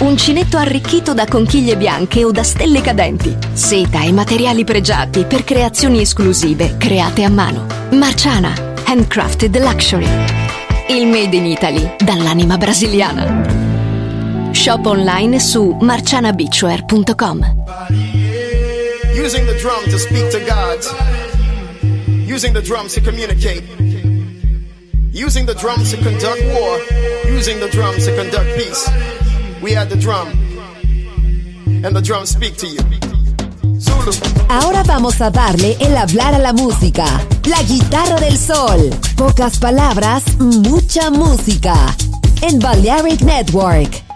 Uncinetto arricchito da conchiglie bianche o da stelle cadenti. Seta e materiali pregiati per creazioni esclusive create a mano. Marciana, handcrafted luxury. Il made in Italy dall'anima brasiliana. Shop online su marcianabeachwear.com. Using the drum to speak to God. Using the drums to communicate. Using the drums to conduct war. Using the drums to conduct peace. We had the drum. And the drums speak to you. Ahora vamos a darle el hablar a la música. La guitarra del sol. Pocas palabras, mucha música. En Balearic Network.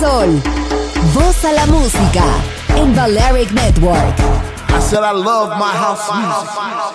Sol. Voz a la música en Balearic Network. I said I love my house music.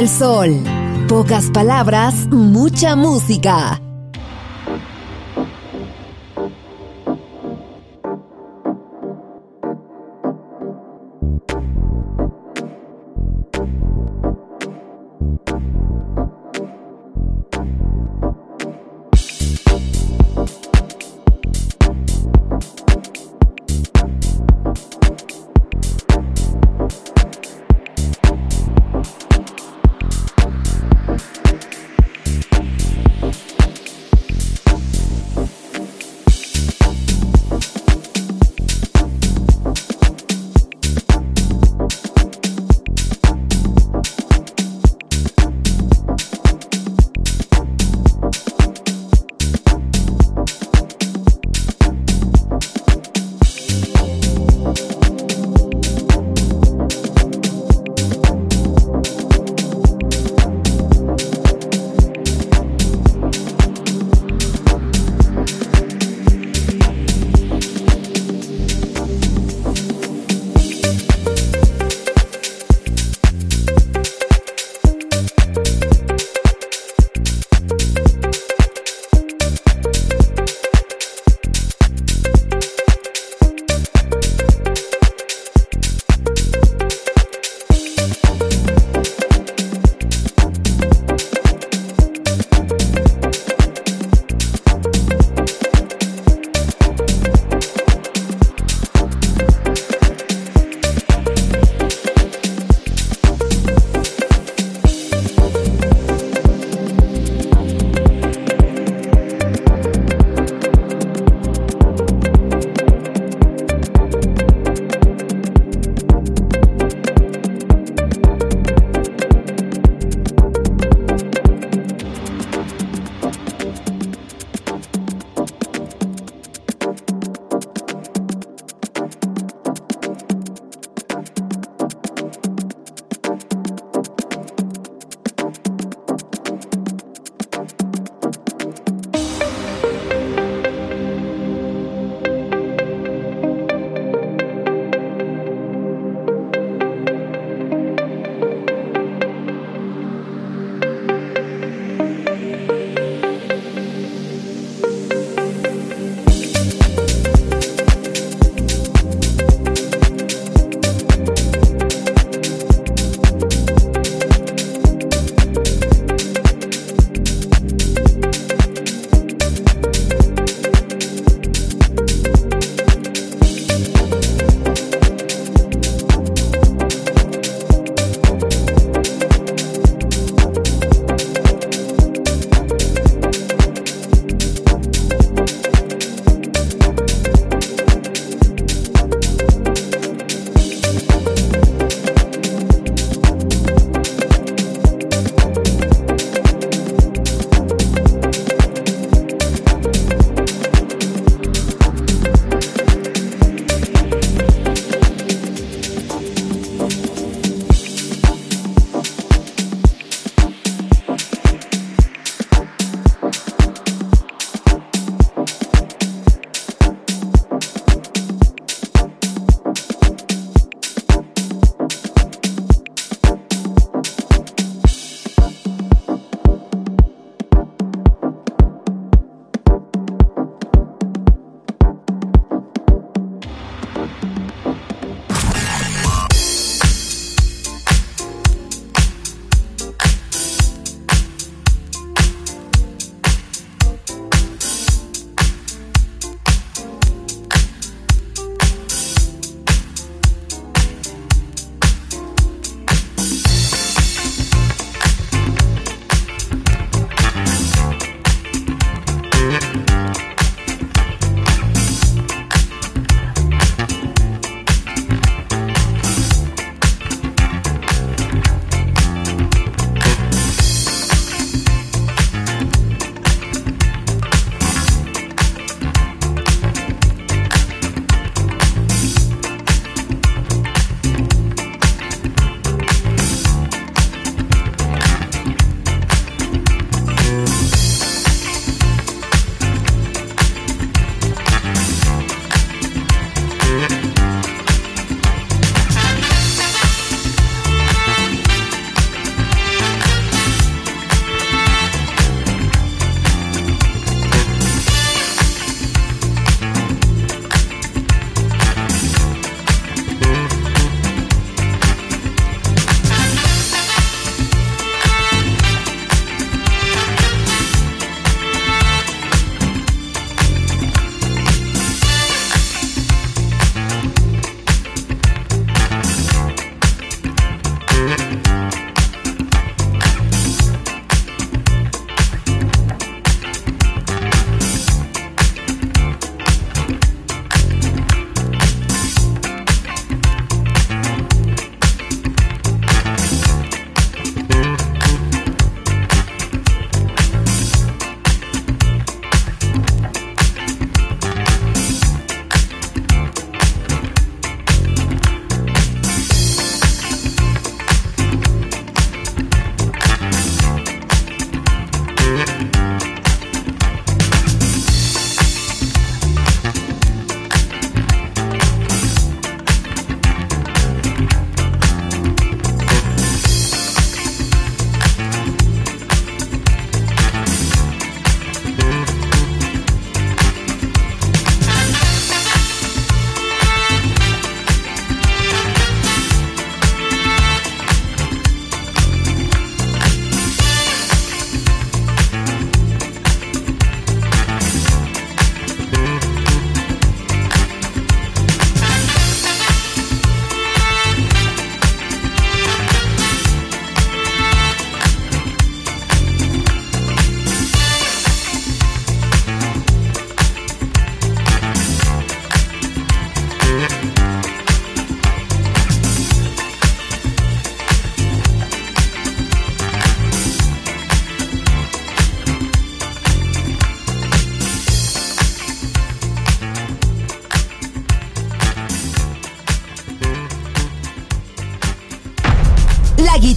Del sol. Pocas palabras, mucha música.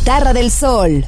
Guitarra del sol.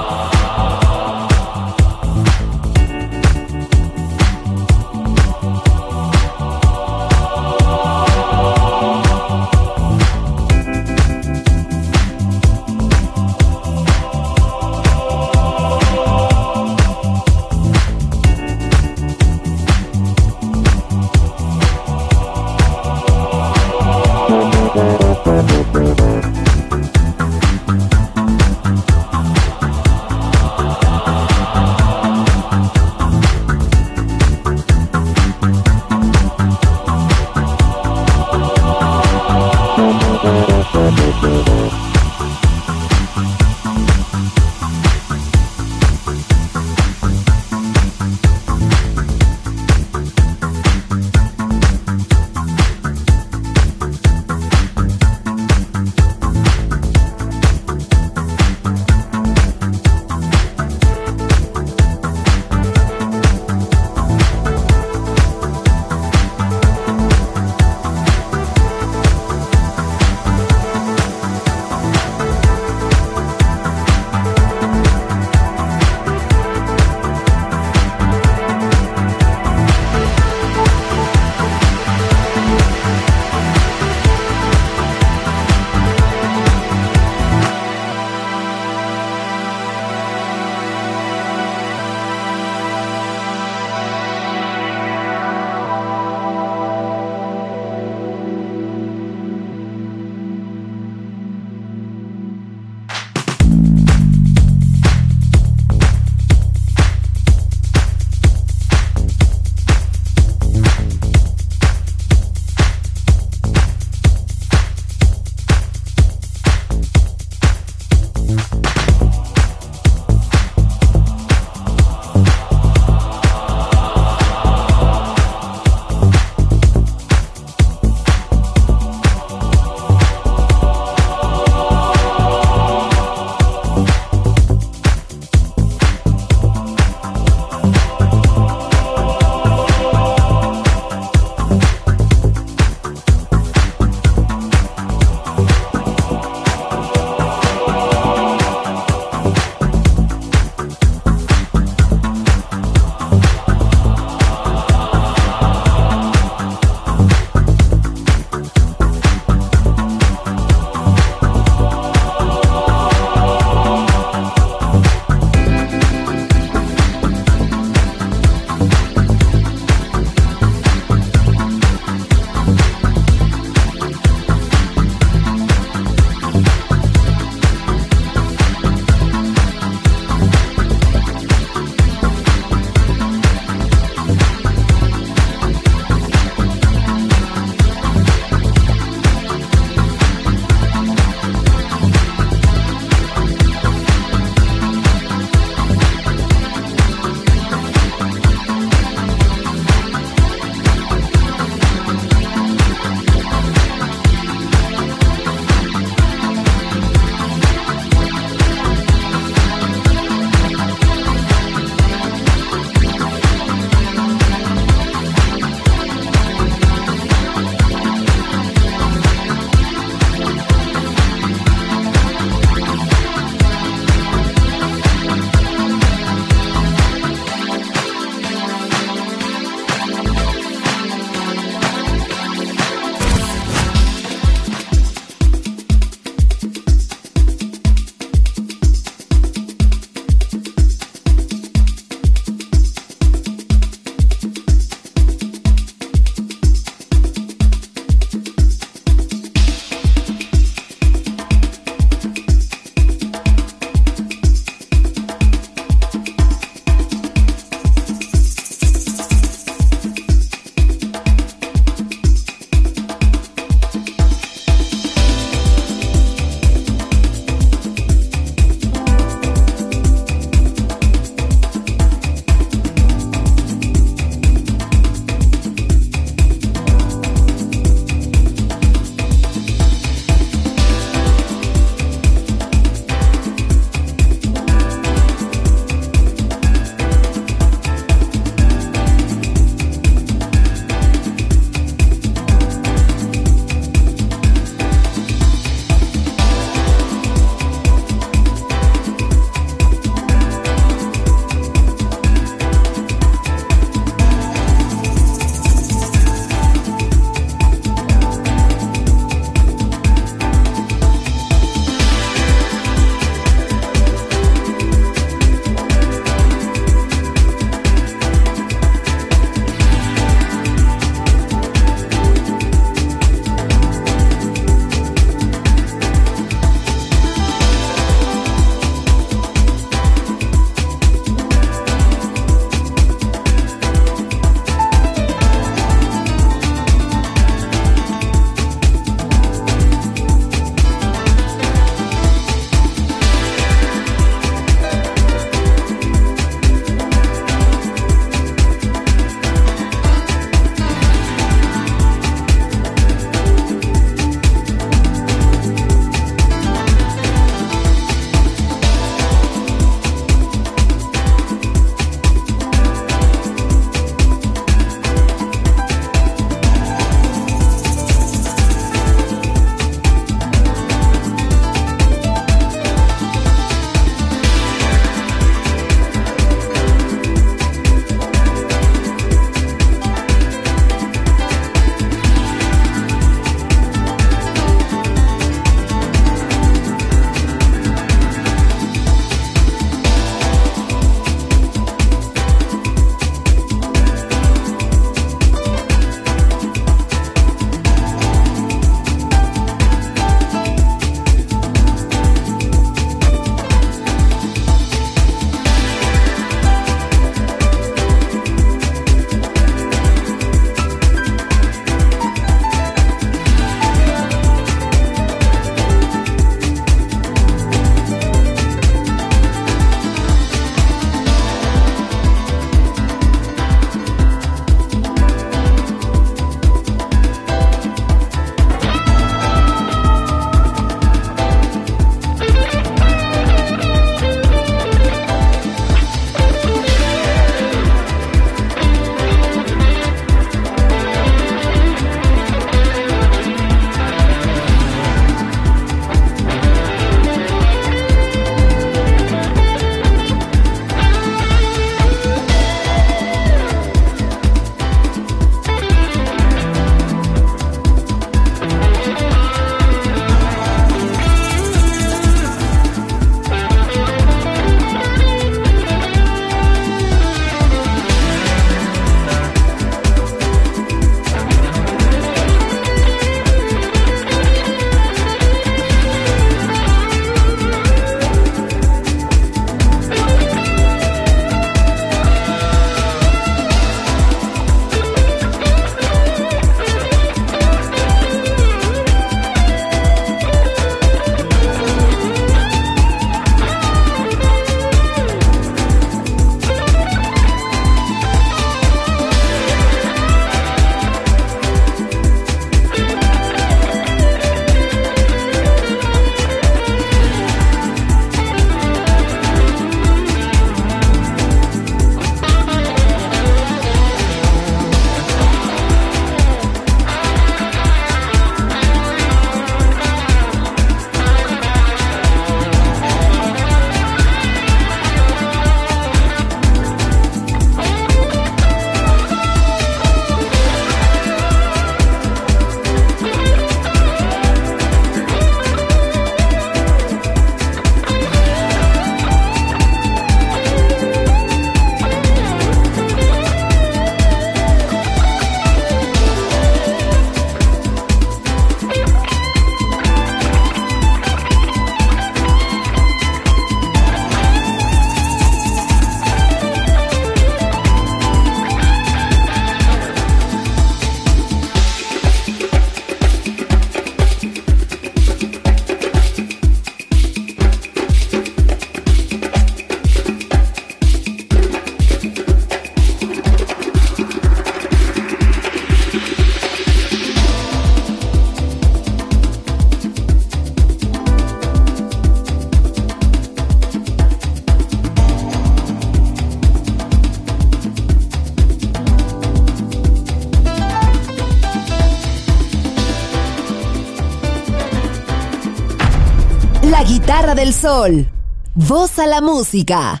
Del sol. Voz a la música.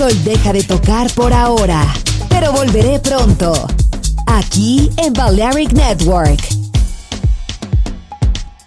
sol deja de tocar por ahora, pero volveré pronto. Aquí en Balearic Network.